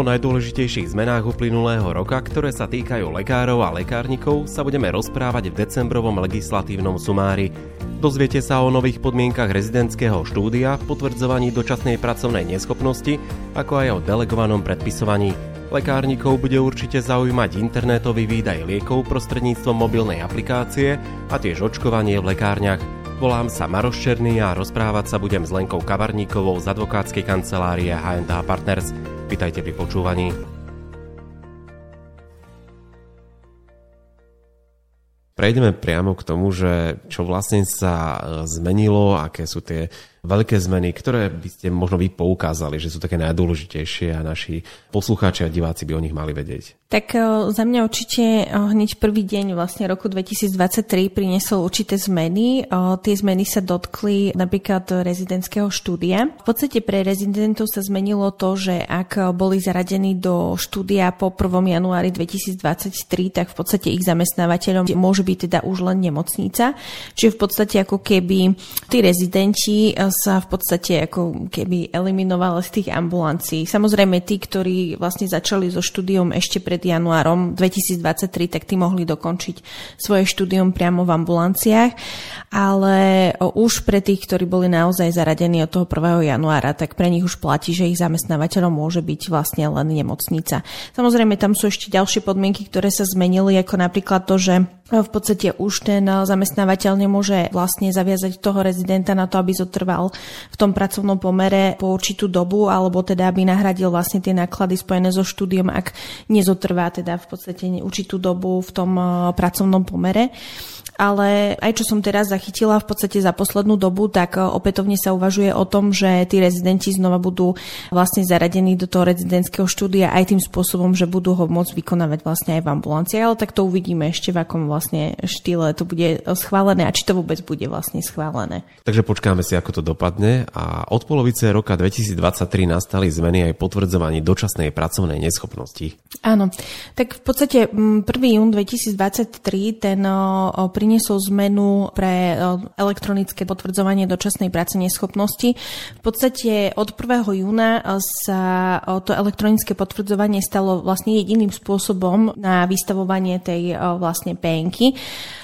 O najdôležitejších zmenách uplynulého roka, ktoré sa týkajú lekárov a lekárnikov, sa budeme rozprávať v decembrovom legislatívnom sumári. Dozviete sa o nových podmienkach rezidentského štúdia, potvrdzovaní dočasnej pracovnej neschopnosti, ako aj o delegovanom predpisovaní. Lekárnikov bude určite zaujímať internetový výdaj liekov prostredníctvom mobilnej aplikácie a tiež očkovanie v lekárniach. Volám sa Maroš Černý a rozprávať sa budem s Lenkou Kavarníkovou z advokátskej kancelárie H&H Partners. Vítajte pri počúvaní. Prejdeme priamo k tomu, že čo vlastne sa e, zmenilo, aké sú tie veľké zmeny, ktoré by ste možno vy poukázali, že sú také najdôležitejšie a naši poslucháči a diváci by o nich mali vedieť? Tak e, za mňa určite e, hneď prvý deň vlastne roku 2023 priniesol určité zmeny. E, tie zmeny sa dotkli napríklad rezidentského štúdia. V podstate pre rezidentov sa zmenilo to, že ak boli zaradení do štúdia po 1. januári 2023, tak v podstate ich zamestnávateľom môže byť teda už len nemocnica. Čiže v podstate ako keby tí rezidenti sa v podstate ako keby eliminovali z tých ambulancií. Samozrejme tí, ktorí vlastne začali so štúdiom ešte pred januárom 2023, tak tí mohli dokončiť svoje štúdium priamo v ambulanciách, ale už pre tých, ktorí boli naozaj zaradení od toho 1. januára, tak pre nich už platí, že ich zamestnávateľom môže byť vlastne len nemocnica. Samozrejme, tam sú ešte ďalšie podmienky, ktoré sa zmenili, ako napríklad to, že v podstate už ten zamestnávateľ nemôže vlastne zaviazať toho rezidenta na to, aby zotrval v tom pracovnom pomere po určitú dobu, alebo teda aby nahradil vlastne tie náklady spojené so štúdiom, ak nezotrvá teda v podstate určitú dobu v tom eh, pracovnom pomere ale aj čo som teraz zachytila v podstate za poslednú dobu, tak e, opätovne sa uvažuje o tom, že tí rezidenti znova budú vlastne zaradení do toho rezidentského štúdia aj tým spôsobom, že budú ho môcť vykonávať vlastne aj v ambulancii, ale tak to uvidíme ešte v akom vlastne štýle to bude schválené a či to vôbec bude vlastne schválené. Takže počkáme si, ako to dopadne a od polovice roka 2023 nastali zmeny aj potvrdzovaní dočasnej pracovnej neschopnosti. Áno, tak v podstate 1. jún 2023 ten pri priniesol zmenu pre e, elektronické potvrdzovanie dočasnej práce neschopnosti. V podstate od 1. júna e, sa e, to elektronické potvrdzovanie stalo vlastne jediným spôsobom na vystavovanie tej vlastne penky.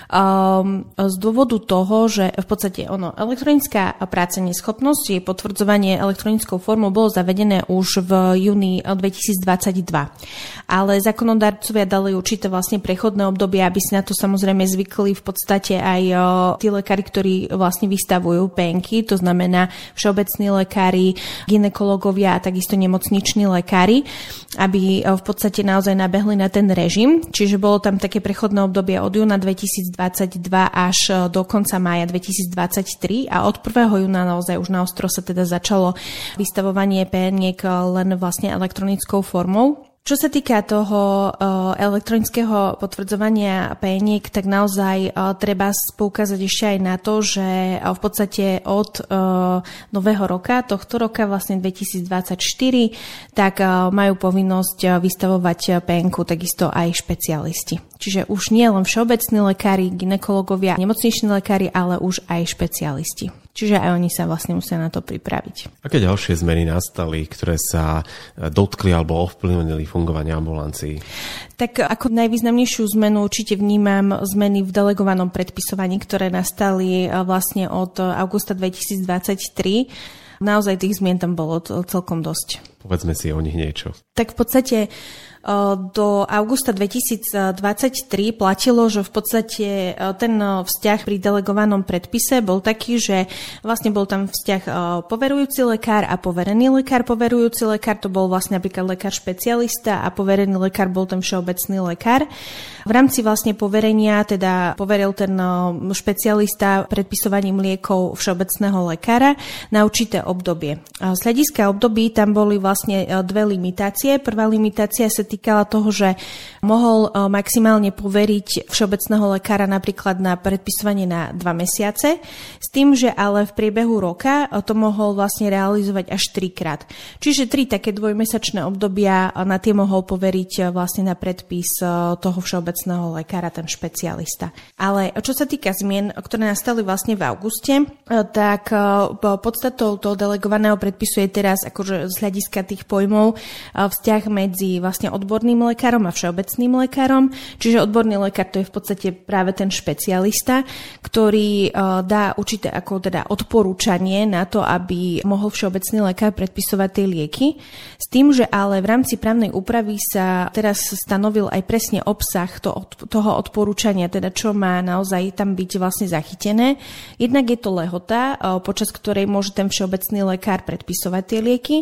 Um, z dôvodu toho, že v podstate ono, elektronická práca neschopnosť, potvrdzovanie elektronickou formou bolo zavedené už v júni 2022. Ale zákonodárcovia dali určité vlastne prechodné obdobie, aby si na to samozrejme zvykli v podstate aj o, tí lekári, ktorí vlastne vystavujú penky, to znamená všeobecní lekári, ginekologovia a takisto nemocniční lekári, aby v podstate naozaj nabehli na ten režim. Čiže bolo tam také prechodné obdobie od júna 2022 2022 až e, do konca mája 2023 a od 1. júna naozaj už na ostro sa teda začalo vystavovanie PNiek len vlastne elektronickou formou. Čo sa týka toho uh, elektronického potvrdzovania peniek, tak naozaj treba poukázať ešte aj na to, že v podstate od nového roka, tohto roka vlastne 2024, tak majú povinnosť vystavovať penku takisto aj špecialisti. Čiže už nie len všeobecní lekári, ginekologovia, nemocniční lekári, ale už aj špecialisti. Čiže aj oni sa vlastne musia na to pripraviť. Aké ďalšie zmeny nastali, ktoré sa e, dotkli alebo ovplyvnili fungovanie ambulancií? Tak ako najvýznamnejšiu zmenu určite vnímam zmeny v delegovanom predpisovaní, ktoré nastali e, vlastne od augusta 2023. Naozaj tých zmien tam bolo celkom dosť. Povedzme si o nich niečo. Tak v podstate do augusta 2023 platilo, že v podstate ten vzťah pri delegovanom predpise bol taký, že vlastne bol tam vzťah poverujúci lekár a poverený lekár. Poverujúci lekár to bol vlastne napríklad lekár špecialista a poverený lekár bol ten všeobecný lekár. V rámci vlastne poverenia teda poveril ten špecialista predpisovaním liekov všeobecného lekára na určité obdobie. Z hľadiska období tam boli vlastne dve limitácie. Prvá limitácia sa týkala toho, že mohol e, maximálne poveriť všeobecného lekára napríklad na predpisovanie na dva mesiace, s tým, že ale v priebehu roka to mohol vlastne realizovať až trikrát. Čiže tri také dvojmesačné obdobia na tie mohol poveriť e, vlastne na predpis e, toho všeobecného lekára, ten špecialista. Ale čo sa týka zmien, ktoré nastali vlastne v auguste, tak podstatou toho delegovaného predpisu je teraz akože z hľadiska tých pojmov vzťah medzi vlastne odborným lekárom a všeobecným lekárom. Čiže odborný lekár to je v podstate práve ten špecialista, ktorý dá určité ako teda odporúčanie na to, aby mohol všeobecný lekár predpisovať tie lieky. S tým, že ale v rámci právnej úpravy sa teraz stanovil aj presne obsah to, toho odporúčania, teda čo má naozaj tam byť vlastne zachytené. Jednak je to lehota, počas ktorej môže ten všeobecný lekár predpisovať tie lieky,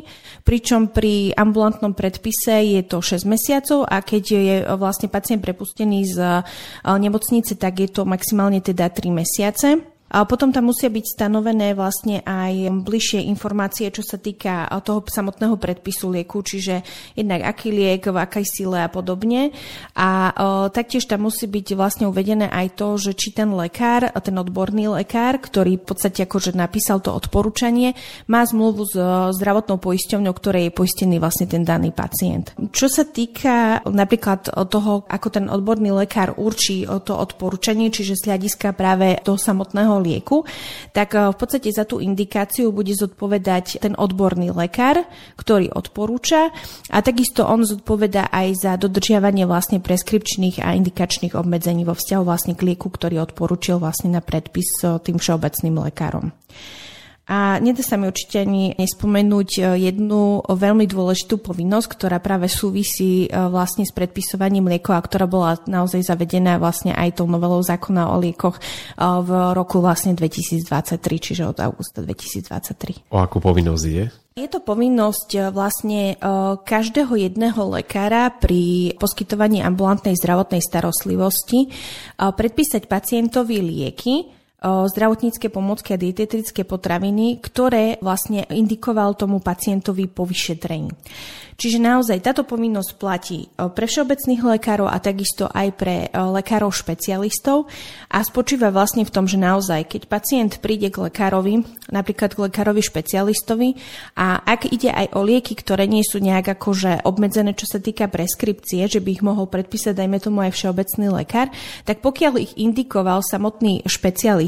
pričom pri ambulantnom predpise je to 6 mesiacov a keď je vlastne pacient prepustený z nemocnice, tak je to maximálne teda 3 mesiace. A potom tam musia byť stanovené vlastne aj bližšie informácie, čo sa týka toho samotného predpisu lieku, čiže jednak aký liek, v akej sile a podobne. A o, taktiež tam musí byť vlastne uvedené aj to, že či ten lekár, ten odborný lekár, ktorý v podstate akože napísal to odporúčanie, má zmluvu s zdravotnou poisťovňou, ktorej je poistený vlastne ten daný pacient. Čo sa týka napríklad toho, ako ten odborný lekár určí to odporúčanie, čiže z hľadiska práve toho samotného lieku, tak eh, v podstate za tú indikáciu bude zodpovedať ten odborný lekár, ktorý odporúča a takisto on zodpoveda aj za dodržiavanie vlastne preskripčných a indikačných obmedzení vo vzťahu vlastne k lieku, ktorý odporúčil vlastne na predpis eh, tým všeobecným lekárom. A nedá sa mi určite ani nespomenúť e, jednu veľmi dôležitú povinnosť, ktorá práve súvisí e, vlastne s predpisovaním liekov a ktorá bola naozaj zavedená vlastne aj tou novelou zákona o liekoch e, v roku vlastne 2023, čiže od augusta 2023. O akú povinnosť je? Je to povinnosť vlastne každého jedného lekára pri poskytovaní ambulantnej zdravotnej starostlivosti predpísať pacientovi lieky, zdravotnícke pomocky a dietetické potraviny, ktoré vlastne indikoval tomu pacientovi po vyšetrení. Čiže naozaj táto povinnosť platí pre všeobecných lekárov a takisto aj pre lekárov špecialistov a spočíva vlastne v tom, že naozaj, keď pacient príde k lekárovi, napríklad k lekárovi špecialistovi a ak ide aj o lieky, ktoré nie sú nejak akože obmedzené, čo sa týka preskripcie, že by ich mohol predpísať, dajme tomu aj všeobecný lekár, tak pokiaľ ich indikoval samotný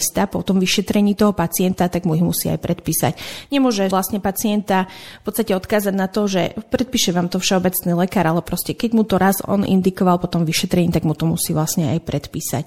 špecialista po tom vyšetrení toho pacienta, tak mu ich musí aj predpísať. Nemôže vlastne pacienta v podstate odkázať na to, že predpísať nepíše vám to všeobecný lekár, ale proste keď mu to raz on indikoval potom vyšetrení, tak mu to musí vlastne aj predpísať.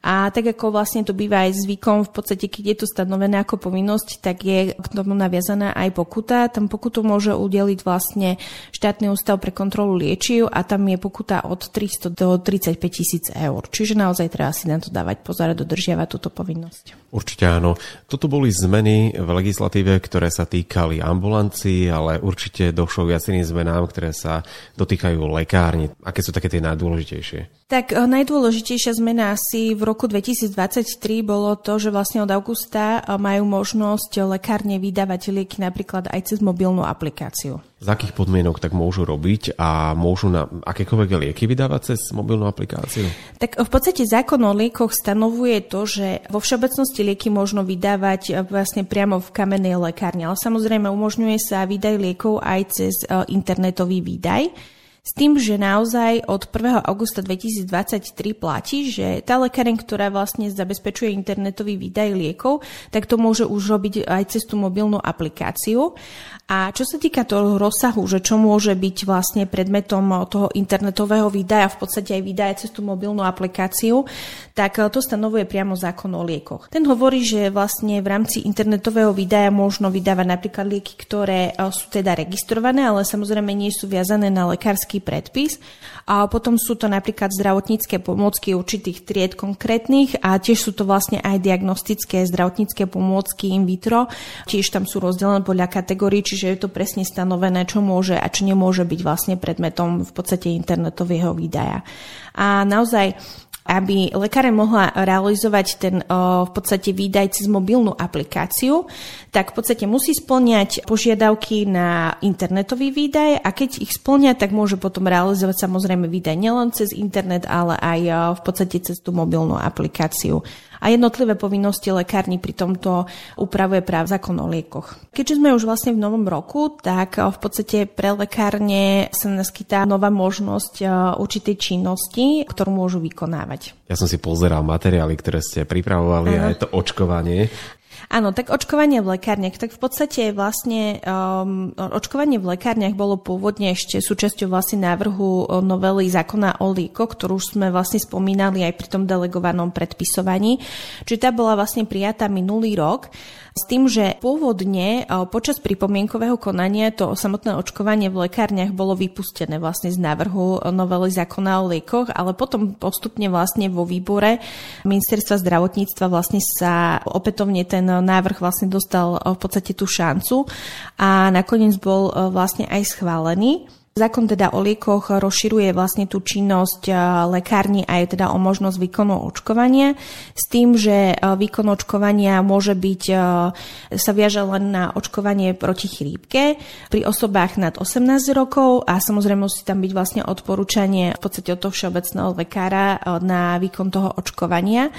A tak ako vlastne to býva aj zvykom, v podstate keď je to stanovené ako povinnosť, tak je k tomu naviazaná aj pokuta. Tam pokutu môže udeliť vlastne štátny ústav pre kontrolu liečiv a tam je pokuta od 300 do 35 tisíc eur. Čiže naozaj treba si na to dávať pozor a dodržiavať túto povinnosť. Určite áno. Toto boli zmeny v legislatíve, ktoré sa týkali ambulancií, ale určite došlo viacerým zmenám, ktoré sa dotýkajú lekárni. Aké sú také tie najdôležitejšie? Tak eh, najdôležitejšia zmena asi v roku 2023 bolo to, že vlastne od augusta eh, majú možnosť lekárne vydávať lieky napríklad aj cez mobilnú aplikáciu. Z akých podmienok tak môžu robiť a môžu na akékoľvek lieky vydávať cez mobilnú aplikáciu? Tak v podstate zákon o liekoch stanovuje to, že vo všeobecnosti lieky možno vydávať eh, vlastne priamo v kamennej lekárne, ale samozrejme umožňuje sa výdaj liekov aj cez internetový výdaj. S tým, že naozaj od 1. augusta 2023 platí, že tá lekáreň, ktorá vlastne zabezpečuje internetový výdaj liekov, tak to môže už robiť aj cez tú mobilnú aplikáciu. A čo sa týka toho rozsahu, že čo môže byť vlastne predmetom toho internetového výdaja, v podstate aj výdaja cez tú mobilnú aplikáciu, tak to stanovuje priamo zákon o liekoch. Ten hovorí, že vlastne v rámci internetového výdaja možno vydávať napríklad lieky, ktoré sú teda registrované, ale samozrejme nie sú viazané na lekárske predpis. A potom sú to napríklad zdravotnícke pomôcky určitých tried konkrétnych a tiež sú to vlastne aj diagnostické zdravotnícke pomôcky in vitro. Tiež tam sú rozdelené podľa kategórií, čiže je to presne stanovené, čo môže a čo nemôže byť vlastne predmetom v podstate internetového výdaja. A naozaj aby lekáre mohla realizovať ten v podstate výdaj cez mobilnú aplikáciu, tak v podstate musí splňať požiadavky na internetový výdaj a keď ich splňa, tak môže potom realizovať samozrejme výdaj nielen cez internet, ale aj v podstate cez tú mobilnú aplikáciu a jednotlivé povinnosti lekárni pri tomto upravuje práv zákon o liekoch. Keďže sme už vlastne v novom roku, tak v podstate pre lekárne sa naskytá nová možnosť e, určitej činnosti, ktorú môžu vykonávať. Ja som si pozeral materiály, ktoré ste pripravovali Aha. a je to očkovanie. Áno, tak očkovanie v lekárniach, tak v podstate vlastne um, očkovanie v lekárniach bolo pôvodne ešte súčasťou vlastne návrhu novely zákona o líko, ktorú sme vlastne spomínali aj pri tom delegovanom predpisovaní. Čiže tá bola vlastne prijatá minulý rok. S tým, že pôvodne počas pripomienkového konania to samotné očkovanie v lekárniach bolo vypustené vlastne z návrhu novely zákona o liekoch, ale potom postupne vlastne vo výbore ministerstva zdravotníctva vlastne sa opätovne ten návrh vlastne dostal v podstate tú šancu a nakoniec bol vlastne aj schválený. Zákon teda o liekoch rozširuje vlastne tú činnosť e, lekárni aj teda o možnosť výkonu očkovania s tým, že e, výkon očkovania môže byť, e, sa viaže len na očkovanie proti chrípke pri osobách nad 18 rokov a samozrejme musí tam byť vlastne odporúčanie v podstate od toho všeobecného lekára na výkon toho očkovania.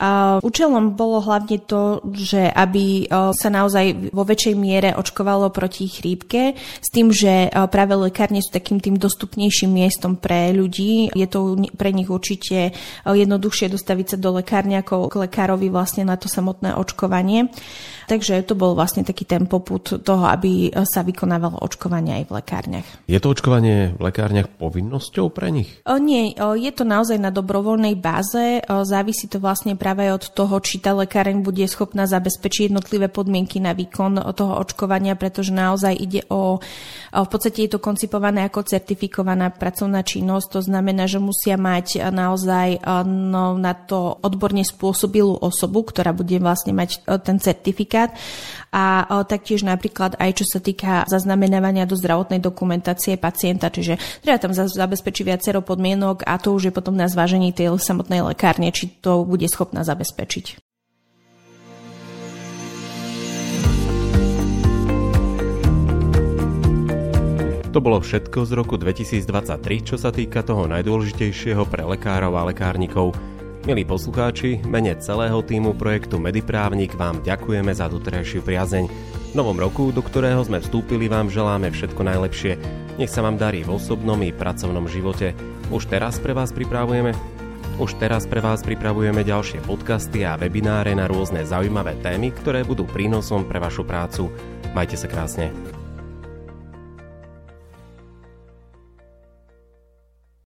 A účelom bolo hlavne to, že aby sa naozaj vo väčšej miere očkovalo proti chrípke, s tým, že práve lekárne sú takým tým dostupnejším miestom pre ľudí. Je to pre nich určite jednoduchšie dostaviť sa do lekárne ako k lekárovi vlastne na to samotné očkovanie. Takže to bol vlastne taký ten poput toho, aby sa vykonávalo očkovanie aj v lekárniach. Je to očkovanie v lekárniach povinnosťou pre nich? O, nie, o, je to naozaj na dobrovoľnej báze. O, závisí to vlastne práve od toho, či tá lekáreň bude schopná zabezpečiť jednotlivé podmienky na výkon toho očkovania, pretože naozaj ide o, v podstate je to koncipované ako certifikovaná pracovná činnosť, to znamená, že musia mať naozaj no, na to odborne spôsobilú osobu, ktorá bude vlastne mať ten certifikát. A taktiež napríklad aj čo sa týka zaznamenávania do zdravotnej dokumentácie pacienta, čiže treba tam zabezpečiť viacero podmienok a to už je potom na zvážení tej samotnej lekárne, či to bude schopná zabezpečiť. To bolo všetko z roku 2023, čo sa týka toho najdôležitejšieho pre lekárov a lekárnikov. Milí poslucháči, mene celého týmu projektu Mediprávnik vám ďakujeme za doterajšiu priazeň. V novom roku, do ktorého sme vstúpili, vám želáme všetko najlepšie. Nech sa vám darí v osobnom i pracovnom živote. Už teraz pre vás pripravujeme už teraz pre vás pripravujeme ďalšie podcasty a webináre na rôzne zaujímavé témy, ktoré budú prínosom pre vašu prácu. Majte sa krásne.